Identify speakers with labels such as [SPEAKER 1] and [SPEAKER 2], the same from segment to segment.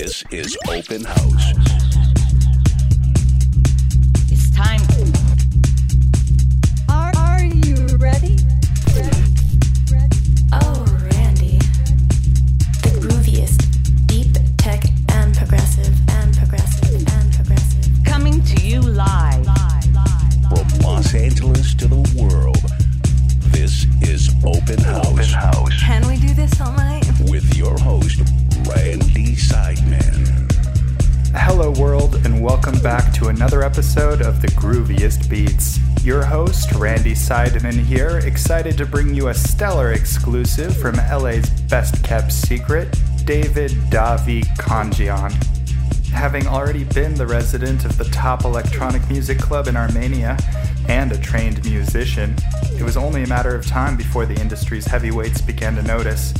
[SPEAKER 1] This is Open House.
[SPEAKER 2] It's time.
[SPEAKER 3] Are, are you ready?
[SPEAKER 4] Oh, Randy. The grooviest, deep tech and progressive and progressive and progressive.
[SPEAKER 2] Coming to you live.
[SPEAKER 1] From Los Angeles to the world, this is Open House. Open House.
[SPEAKER 4] Can we do this all night?
[SPEAKER 5] Hello, world, and welcome back to another episode of The Grooviest Beats. Your host, Randy Seidman, here, excited to bring you a stellar exclusive from LA's best kept secret, David Davi Kanjian. Having already been the resident of the top electronic music club in Armenia and a trained musician, it was only a matter of time before the industry's heavyweights began to notice.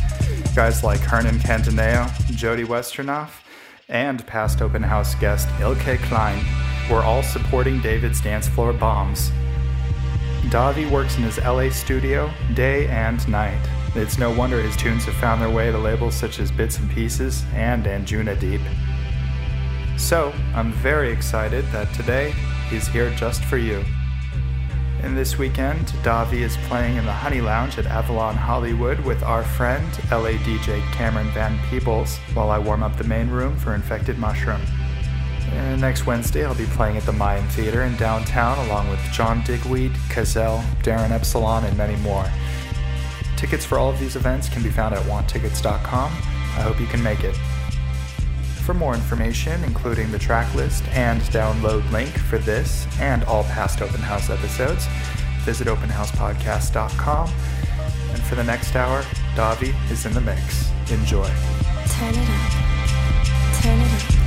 [SPEAKER 5] Guys like Hernan Cattaneo, Jody Wisternoff, and past open house guest Eelke Kleijn were all supporting David's dance floor bombs. Davi works in his LA studio day and night. It's no wonder his tunes have found their way to labels such as Bits and Pieces and Anjuna Deep. So, I'm very excited that today he's here just for you. And this weekend, Davi is playing in the Honey Lounge at Avalon Hollywood with our friend, LA DJ Cameron Van Peebles, while I warm up the main room for Infected Mushroom. And next Wednesday, I'll be playing at the Mayan Theater in downtown along with John Digweed, Cazell, Darin Epsilon, and many more. Tickets for all of these events can be found at wanttickets.com. I hope you can make it. For more information, including the track list and download link for this and all past Open House episodes, visit openhousepodcast.com. And for the next hour, Davi is in the mix. Enjoy.
[SPEAKER 4] Turn it up. Turn it up.